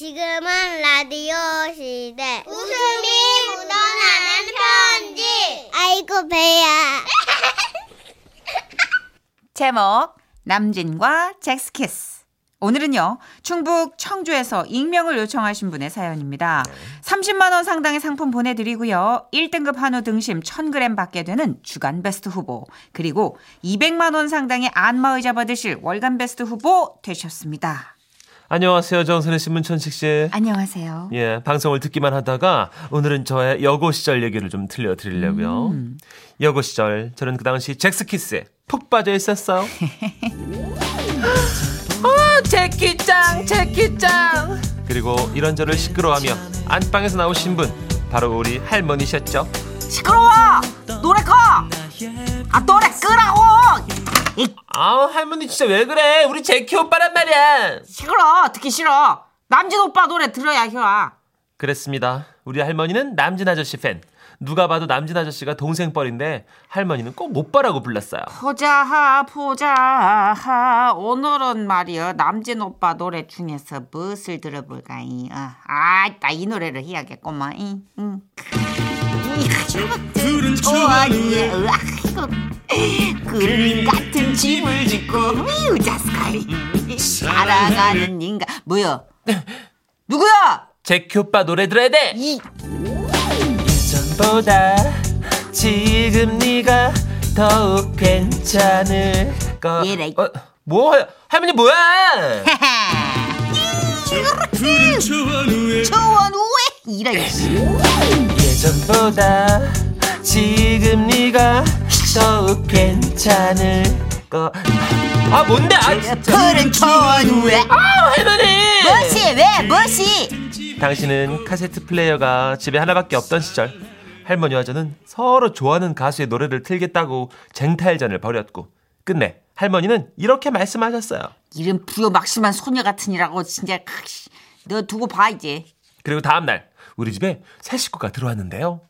지금은 라디오 시대. 웃음이 묻어나는 편지. 아이고, 배야. 제목 남진과 잭스키스 오늘은요 충북 청주에서 익명을 요청하신 분의 사연입니다 30만 원 상당의 상품 보내드리고요 1등급 한우 등심 1000g 받게 되는 주간 베스트 후보 그리고 200만 원 상당의 안마의자 받으실 월간 베스트 후보 되셨습니다 안녕하세요, 정선혜 씨, 문천식 씨. 안녕하세요 예, 방송을 듣기만 하다가 오늘은 저의 여고 시절 얘기를 좀 들려드리려고요. 음. 여고 시절, 저는 그 당시 잭스키스에 푹 빠져 있었어요. 아, 제키짱, 제키짱. 그리고 이런저런 시끄러워하며 안방에서 나오신 분, 바로 우리 할머니셨죠. 시끄러워 노래 커 아, 노래 끄라고 아우, 할머니 진짜 왜 그래? 우리 제키 오빠란 말이야. 시끄러 듣기 싫어 남진 오빠 노래 들어야 혀아 그랬습니다. 우리 할머니는 남진 아저씨 팬. 누가 봐도 남진 아저씨가 동생 뻘인데 할머니는 꼭 못봐라고 불렀어요. 보자 보자 오늘은 말이여 남진 오빠 노래 중에서 무엇을 들어볼까이 어. 아따 이 노래를 해야겠구만 이, 응. 좋아해 으아이고 그림 같은 집을 짓고 우자스카이 사랑하는 인간. 뭐야? 누구야? 제키 오빠 노래 들어야 돼. 이 전보다 지금 네가 더욱 괜찮을 거. 이- 어, 뭐 할머니 뭐야? 초원 우에 이런 예전보다 지금 네가 더욱 괜찮을 거. 아 뭔데? 아. 푸른 초원 우에 아 할머니. 무엇이 왜 무엇이 당신은 카세트 플레이어가 집에 하나밖에 없던 시절 할머니와 저는 서로 좋아하는 가수의 노래를 틀겠다고 쟁탈전을 벌였고 끝내 할머니는 이렇게 말씀하셨어요. 이름 부여 막심한 소녀 같으니라고 진짜 씨, 너 두고 봐 이제 그리고 다음 날 우리 집에 새 식구가 들어왔는데요.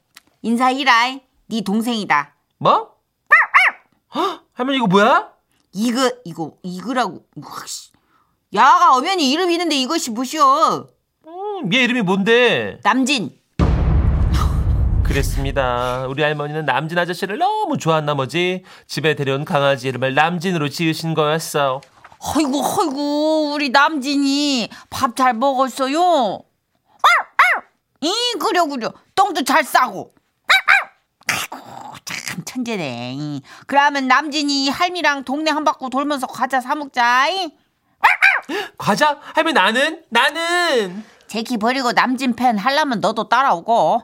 인사이라이 네 동생이다 뭐? 헉, 할머니 이거 뭐야? 이거 이거 이거라고. 야가 엄연히 이름 있는데 이것이 무시여 음, 얘 이름이 뭔데? 남진 그랬습니다. 우리 할머니는 남진 아저씨를 너무 좋아한 나머지 집에 데려온 강아지 이름을 남진으로 지으신 거였어요. 허이구 허이구 우리 남진이 밥 잘 먹었어요 이 그려 그려 똥도 잘 싸고 아이고 참 천재네 이. 그러면 남진이 할미랑 동네 한 바퀴 돌면서 과자 사 먹자 이. 과자? 할머니 나는? 나는! 제키 버리고 남진 팬 하려면 너도 따라오고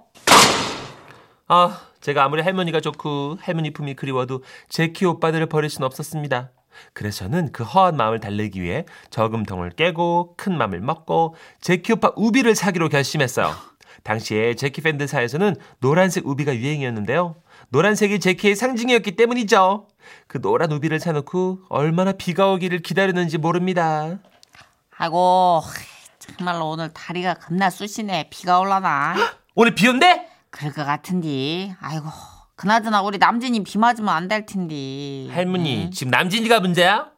아, 제가 아무리 할머니가 좋고 할머니 품이 그리워도 제키 오빠들을 버릴 순 없었습니다. 그래서 저는 그 허한 마음을 달래기 위해 저금통을 깨고 큰 맘을 먹고 제키 오빠 우비를 사기로 결심했어요. 당시에 제키 팬들 사이에서는 노란색 우비가 유행이었는데요. 노란색이 제키의 상징이었기 때문이죠. 그 노란 우비를 사놓고 얼마나 비가 오기를 기다렸는지 모릅니다. 아이고 정말로 오늘 다리가 겁나 쑤시네. 비가 올라나? 오늘 비 온대? 그럴 것 같은데 아이고 그나저나 우리 남진이 비 맞으면 안 될 텐데 할머니 지금 남진이가 문제야?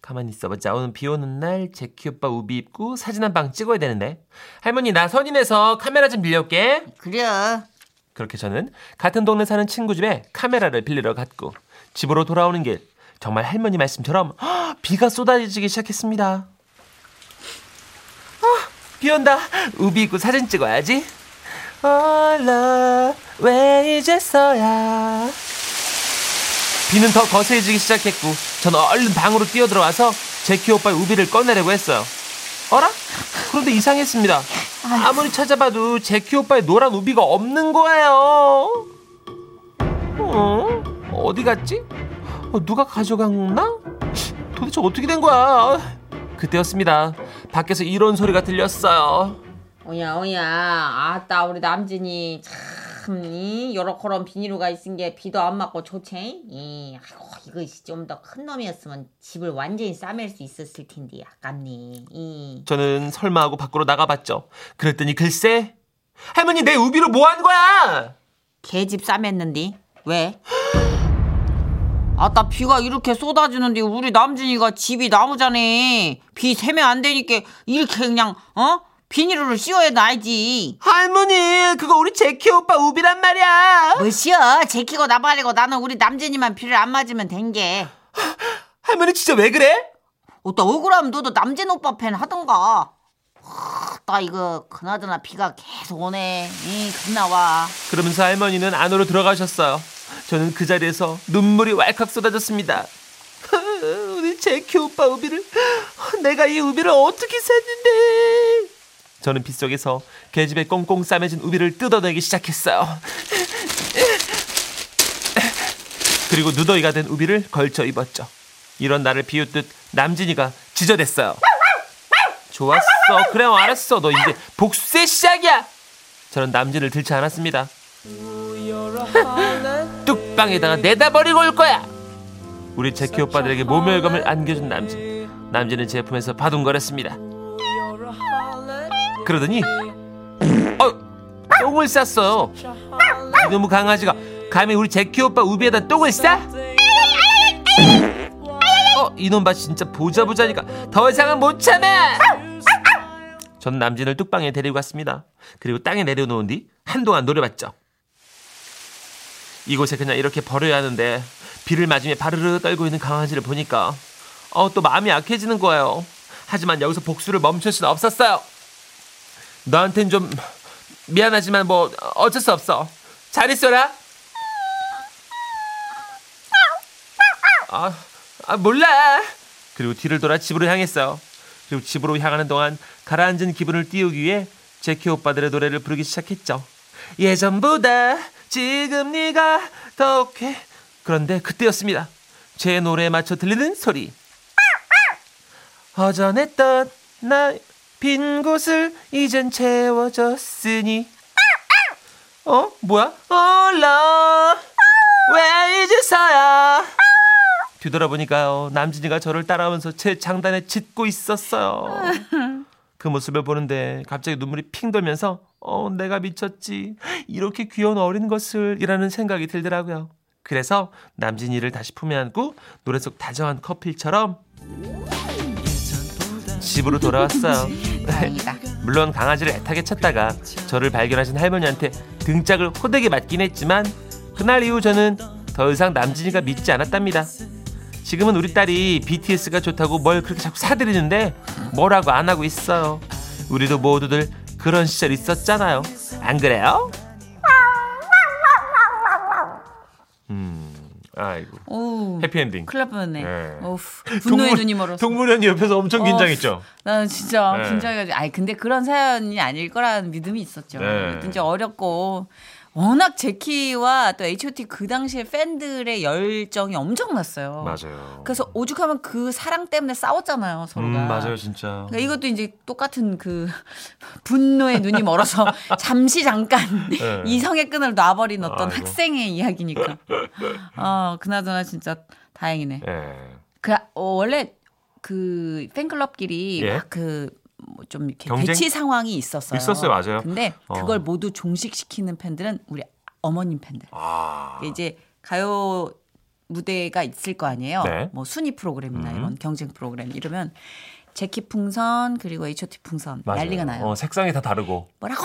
가만히 있어보자. 오늘 비 오는 날 제키 오빠 우비 입고 사진 한 방 찍어야 되는데. 할머니 나 선인에서 카메라 좀 빌려올게. 그래 그렇게 저는 같은 동네 사는 친구 집에 카메라를 빌리러 갔고 집으로 돌아오는 길 정말 할머니 말씀처럼 헉, 비가 쏟아지기 시작했습니다 아, 비 온다 우비 입고 사진 찍어야지 얼라 왜 이제서야 비는 더 거세지기 시작했고 전 얼른 방으로 뛰어들어와서 제키 오빠의 우비를 꺼내려고 했어요. 어라? 그런데 이상했습니다. 아무리 찾아봐도 제키 오빠의 노란 우비가 없는 거예요. 어? 어디 갔지? 어, 누가 가져갔나? 도대체 어떻게 된 거야? 그때였습니다. 밖에서 이런 소리가 들렸어요. 오야 오야 아따 우리 남진이 참 이, 요렇게런 비닐로가 있은 게 비도 안 맞고 좋지 이, 아이고 이것이 좀 더 큰 놈이었으면 집을 완전히 싸맬 수 있었을 텐데 아깝네 이. 저는 설마 하고 밖으로 나가봤죠. 그랬더니 글쎄 할머니 내 우비로 뭐 한 거야? 개집 싸맸는데 왜? 아따 비가 이렇게 쏟아지는데 우리 남진이가 집이 나무잖아 비 새면 안 되니까 이렇게 그냥 어? 비닐로 씌워야 놔야지. 할머니, 그거 우리 제키 오빠 우비란 말이야. 뭐시여? 제키고 나발이고 나는 우리 남진이만 비를 안 맞으면 된 게. 할머니 진짜 왜 그래? 어따 억울하면 너도 남진 오빠 팬 하던가. 하, 나 이거 그나저나 비가 계속 오네. 이 겁나 와. 그러면서 할머니는 안으로 들어가셨어요. 저는 그 자리에서 눈물이 왈칵 쏟아졌습니다. 우리 제키 오빠 우비를 내가 이 우비를 어떻게 샀는데? 저는 빗속에서 계집애 꽁꽁 싸매진 우비를 뜯어내기 시작했어요. 그리고 누더기가 된 우비를 걸쳐 입었죠. 이런 나를 비웃듯 남진이가 지저댔어요. 좋았어. 그래 알았어. 너 이제 복수의 시작이야. 저는 남진을 들지 않았습니다. 뚝방에다가 내다 버리고 올 거야. 우리 제키 오빠들에게 모멸감을 안겨준 남진. 남진은 제 품에서 바둥거렸습니다. 그러더니 어 똥을 쌌어요. 이놈의 강아지가 감히 우리 제키 오빠 우비에다 똥을 싸? 어 이놈 봐 진짜 보자 보자니까 더 이상은 못 참아. 전 남진을 뚝방에 데리고 갔습니다. 그리고 땅에 내려놓은 뒤 한동안 노려봤죠. 이곳에 그냥 이렇게 버려야 하는데 비를 맞으며 바르르 떨고 있는 강아지를 보니까 어, 또 마음이 약해지는 거예요. 하지만 여기서 복수를 멈출 수는 없었어요. 너한텐 좀 미안하지만 뭐 어쩔 수 없어. 잘 있어라. 아, 아 몰라. 그리고 뒤를 돌아 집으로 향했어요. 그리고 집으로 향하는 동안 가라앉은 기분을 띄우기 위해 제키 오빠들의 노래를 부르기 시작했죠. 예전보다 지금 네가 더욱해. 그런데 그때였습니다. 제 노래에 맞춰 들리는 소리. 허전했던 나 빈 곳을 이젠 채워졌으니. 어? 뭐야? 올라 왜 이제서야 뒤돌아보니까요 남진이가 저를 따라오면서 제 장단에 짖고 있었어요 그 모습을 보는데 갑자기 눈물이 핑 돌면서 어 내가 미쳤지 이렇게 귀여운 어린 것을 이라는 생각이 들더라고요 그래서 남진이를 다시 품에 안고 노래 속 다정한 커플처럼 집으로 돌아왔어요. 물론 강아지를 애타게 찾다가 저를 발견하신 할머니한테 등짝을 호되게 맞긴 했지만 그날 이후 저는 더 이상 남진이가 믿지 않았답니다. 지금은 우리 딸이 BTS가 좋다고 뭘 그렇게 자꾸 사들이는데 뭐라고 안 하고 있어요. 우리도 모두들 그런 시절 있었잖아요. 안 그래요? 아이고 오. 해피엔딩. 큰일 날 뻔했네. 네. 분노의 눈이 멀어서. 동물원이 옆에서 엄청 어, 긴장했죠. 나는 진짜 네. 긴장해가지고. 아니, 근데 그런 사연이 아닐 거라는 믿음이 있었죠. 네. 진짜 어렵고. 워낙 제키와 또 H.O.T 그 당시에 팬들의 열정이 엄청났어요. 맞아요. 그래서 오죽하면 그 사랑 때문에 싸웠잖아요, 서로가. 음, 맞아요, 진짜. 그러니까 이것도 이제 똑같은 그 분노의 눈이 멀어서 잠시 잠깐 네. 이성의 끈을 놔버린 어떤 아이고. 학생의 이야기니까. 어, 그나저나 진짜 다행이네. 예. 그 어, 원래 그 팬클럽끼리 예? 그 좀 이렇게 경쟁? 대치 상황이 있었어요. 있었어요, 맞아요. 근데 어. 그걸 모두 종식시키는 팬들은 우리 어머님 팬들. 아. 이제 가요 무대가 있을 거 아니에요. 네. 뭐 순위 프로그램이나 음. 이런 경쟁 프로그램 이러면 제키 풍선 그리고 H.O.T 풍선 맞아요. 난리가 나요. 어, 색상이 다 다르고. 뭐라고?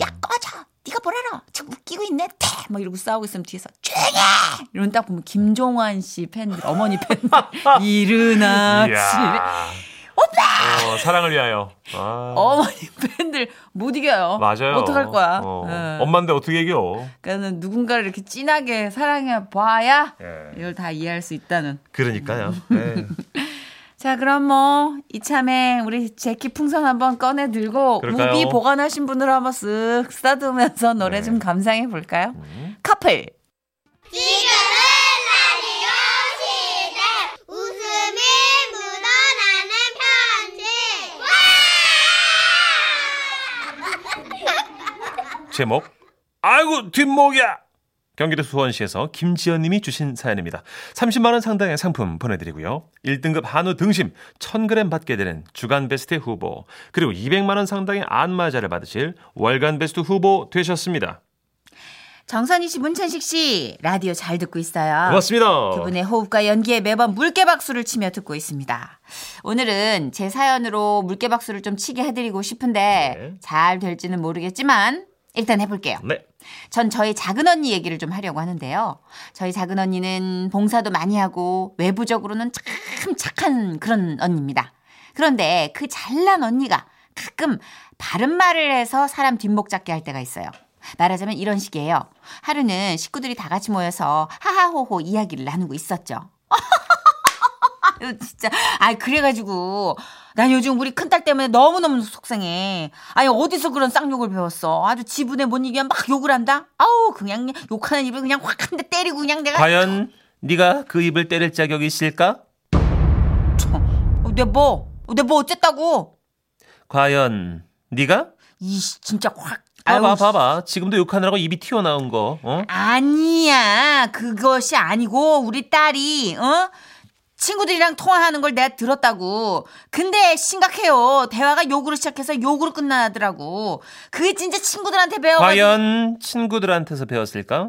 야 꺼져. 네가 뭘 알아? 지금 웃기고 있네. 태! 막 이러고 싸우고 있으면 뒤에서 조용히 해! 이러면 딱 보면 김종환 씨 팬들, 어머니 팬들 이르나 이야. 오빠! 어, 사랑을 위하여. 아. 어머니 팬들 못 이겨요. 맞아요. 어떡할 거야? 어. 예. 엄마인데 어떻게 이겨? 그러니까는 누군가를 이렇게 진하게 사랑해 봐야 예. 이걸 다 이해할 수 있다는. 그러니까요. 네. 자, 그럼 뭐 이참에 우리 제키 풍선 한번 꺼내 들고? 무비 보관하신 분으로 한번 쓱 쓰다듬으면서 노래 네. 좀 감상해 볼까요? 음. 커플. 지금은 라디오 시대 웃음이 묻어나는 편지 제목 아이고 뒷목이야 경기도 수원시에서 김지연 님이 주신 사연입니다 30만 원 상당의 상품 보내드리고요 1등급 한우 등심 1000g 받게 되는 주간 베스트 후보 그리고 200만 원 상당의 안마자를 받으실 월간 베스트 후보 되셨습니다 정선희 씨, 문천식 씨, 라디오 잘 듣고 있어요. 고맙습니다. 두 분의 호흡과 연기에 매번 물개박수를 치며 듣고 있습니다. 오늘은 제 사연으로 물개박수를 좀 치게 해드리고 싶은데 네. 잘 될지는 모르겠지만 일단 해볼게요. 네. 전 저희 작은 언니 얘기를 좀 하려고 하는데요. 저희 작은 언니는 봉사도 많이 하고 외부적으로는 참 착한 그런 언니입니다. 그런데 그 잘난 언니가 가끔 바른 말을 해서 사람 뒷목 잡게 할 때가 있어요. 말하자면 이런 식이에요. 하루는 식구들이 다 같이 모여서 하하호호 이야기를 나누고 있었죠. 진짜. 아, 그래가지고. 난 요즘 우리 큰딸 때문에 너무너무 속상해. 아니, 어디서 그런 쌍욕을 배웠어. 아주 지분에 못 이기면 막 욕을 한다? 아우, 그냥 욕하는 입을 그냥 확 한 대 때리고 그냥 내가. 과연 네가 그 입을 때릴 자격이 있을까? 어, 내 뭐? 내 뭐 어쨌다고? 과연 네가? 이씨, 진짜 확. 봐봐 아유, 봐봐. 지금도 욕하느라고 입이 튀어나온 거. 어? 아니야. 그것이 아니고, 우리 딸이, 어? 친구들이랑 통화하는 걸 내가 들었다고. 근데 심각해요. 대화가 욕으로 시작해서 욕으로 끝나더라고. 그게 진짜 친구들한테 배워. 과연 친구들한테서 배웠을까?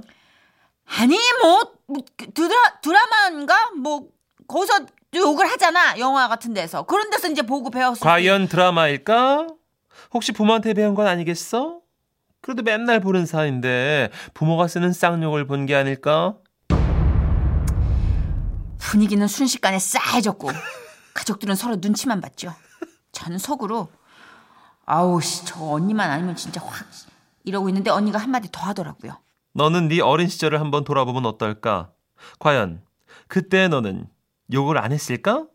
아니, 뭐, 뭐그 드라, 드라마인가? 뭐, 거기서 욕을 하잖아. 영화 같은 데서. 그런 데서 이제 보고 배웠을 때. 과연 드라마일까? 혹시 부모한테 배운 건 아니겠어? 그래도 맨날 보는 사이인데 부모가 쓰는 쌍욕을 본 게 아닐까? 분위기는 순식간에 싸해졌고 가족들은 서로 눈치만 봤죠. 저는 속으로 아우 씨, 저 언니만 아니면 진짜 확 이러고 있는데 언니가 한마디 더 하더라고요. 너는 네 어린 시절을 한번 돌아보면 어떨까? 과연 그때 너는 욕을 안 했을까?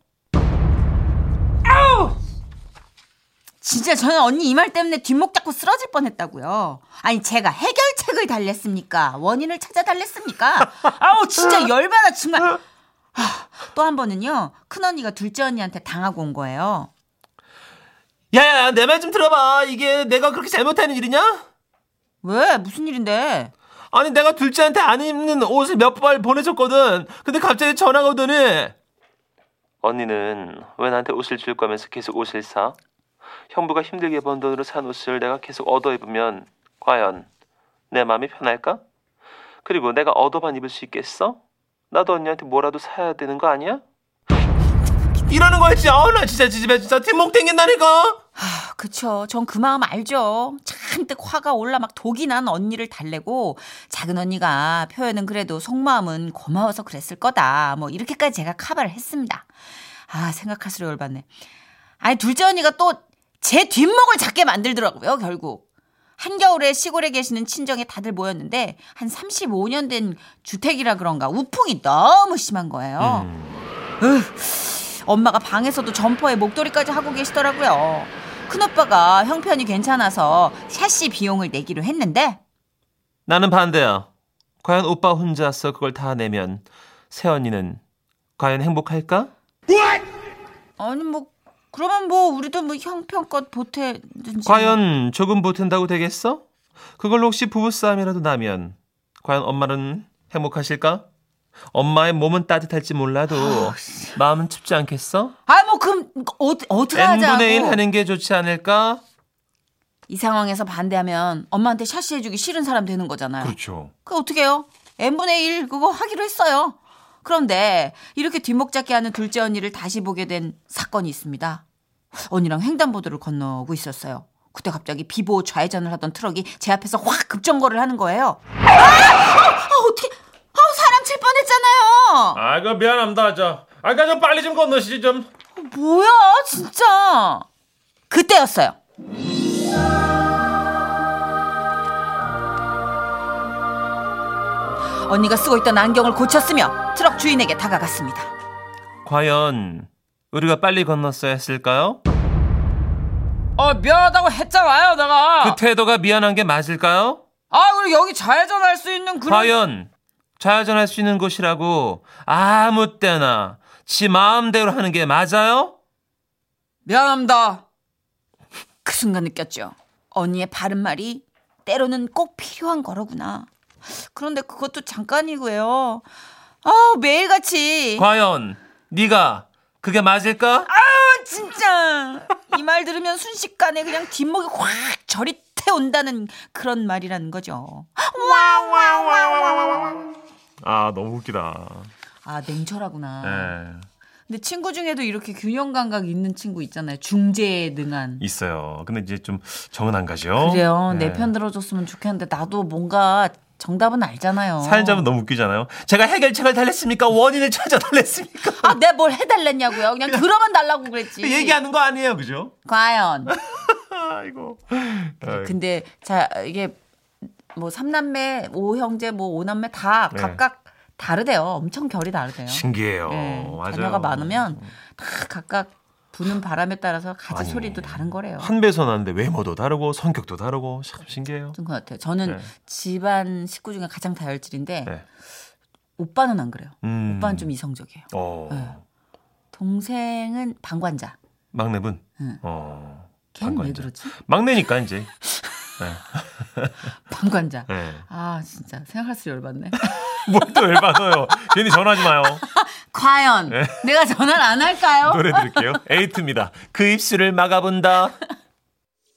진짜 저는 언니 이 말 때문에 뒷목 잡고 쓰러질 뻔했다고요. 아니 제가 해결책을 달랬습니까? 원인을 찾아 달랬습니까? 아우 진짜 열받아 정말. 또 한 번은요 큰 언니가 둘째 언니한테 당하고 온 거예요. 야야야 내 말 좀 들어봐 이게 내가 그렇게 잘못하는 일이냐? 왜 무슨 일인데? 아니 내가 둘째한테 안 입는 옷을 몇 벌 보내줬거든 근데 갑자기 전화가 오더니 언니는 왜 나한테 옷을 줄 거면서 계속 옷을 사? 형부가 힘들게 번 돈으로 산 옷을 내가 계속 얻어 입으면 과연 내 마음이 편할까? 그리고 내가 얻어만 입을 수 있겠어? 나도 언니한테 뭐라도 사야 되는 거 아니야? 이러는 거야 진짜 어, 나 진짜 집에 진짜 뒷목 땡긴다니까 아, 그쵸. 전 그 마음 알죠. 잔뜩 화가 올라 막 독이 난 언니를 달래고 작은 언니가 표현은 그래도 속마음은 고마워서 그랬을 거다. 뭐 이렇게까지 제가 카바를 했습니다. 아 생각할수록 열받네. 아니 둘째 언니가 또 제 뒷목을 잡게 만들더라고요 결국. 한겨울에 시골에 계시는 친정에 다들 모였는데 한 35년 된 주택이라 그런가 우풍이 너무 심한 거예요. 으, 엄마가 방에서도 점퍼에 목도리까지 하고 계시더라고요. 큰오빠가 형편이 괜찮아서 샤시 비용을 내기로 했는데 나는 반대야. 과연 오빠 혼자서 그걸 다 내면 새언니는 과연 행복할까? 아니 뭐 그러면 뭐 우리도 뭐 형편껏 보태든지 과연 조금 보탠다고 되겠어? 그걸로 혹시 부부싸움이라도 나면 과연 엄마는 행복하실까? 엄마의 몸은 따뜻할지 몰라도 마음은 춥지 않겠어? 아 뭐 그럼 어, 어떻게 하자고 n분의 1 하는 게 좋지 않을까? 이 상황에서 반대하면 엄마한테 샤시 해주기 싫은 사람 되는 거잖아요. 그렇죠. 그 어떻게 해요? n분의 1 그거 하기로 했어요. 그런데 이렇게 뒷목 잡게 하는 둘째 언니를 다시 보게 된 사건이 있습니다. 언니랑 횡단보도를 건너고 있었어요. 그때 갑자기 비보호 좌회전을 하던 트럭이 제 앞에서 확 급정거를 하는 거예요. 아! 아, 어떡해? 아, 사람 칠 뻔했잖아요. 아이고 미안합니다. 저, 아까 좀 빨리 좀 건너시지 좀. 뭐야, 진짜. 그때였어요. 언니가 쓰고 있던 안경을 고쳐 쓰며 주인에게 다가갔습니다. 과연 우리가 빨리 건넜어야 했을까요? 아 미안하다고 했잖아요 내가 그 태도가 미안한 게 맞을까요? 아 그리고 여기 좌회전할 수 있는 그런 과연 좌회전할 수 있는 곳이라고 아무 때나 지 마음대로 하는 게 맞아요? 미안합니다 그 순간 느꼈죠. 언니의 바른 말이 때로는 꼭 필요한 거로구나. 그런데 그것도 잠깐이고요. 아 매일같이 과연 네가 그게 맞을까? 진짜 이 말 들으면 순식간에 그냥 뒷목이 확 저리 불태운다는 그런 말이라는 거죠. 아 너무 웃기다. 아 냉철하구나. 네. 근데 친구 중에도 이렇게 균형 감각 있는 친구 있잖아요. 중재에 능한. 있어요. 근데 이제 좀 정은 안 가죠. 그래요. 네. 내편 들어줬으면 좋겠는데 나도 뭔가 정답은 알잖아요. 사연자분 너무 웃기잖아요. 제가 해결책을 달랬습니까? 원인을 찾아 달랬습니까? 아, 내가 뭘 해달랬냐고요? 그냥 들어만 달라고 그랬지. 얘기하는 거 아니에요, 그죠? 과연. 아이고. 아이고. 근데 자 이게 뭐 삼남매, 오형제, 뭐 오남매 다 네. 각각 다르대요. 엄청 결이 다르대요. 신기해요. 예, 맞아요. 자녀가 많으면 다 각각 부는 바람에 따라서 가지 아니, 소리도 다른 거래요. 한 배선 하는데 외모도 다르고 성격도 다르고 참 신기해요. 좀 그런 것 같아요. 저는 네. 집안 식구 중에 가장 다혈질인데 네. 오빠는 안 그래요. 음. 오빠는 좀 이성적이에요. 어. 네. 동생은 방관자. 막내분. 응. 어. 걔는 왜 방관자. 그러지? 막내니까 이제. 방관자. 네. 아 진짜 생각할수록 열받네. 뭘또 열받아요. 괜히 전화하지 마요. 과연 네. 내가 전화를 안 할까요? 노래 드릴게요. 에이트입니다. 그 입술을 막아본다.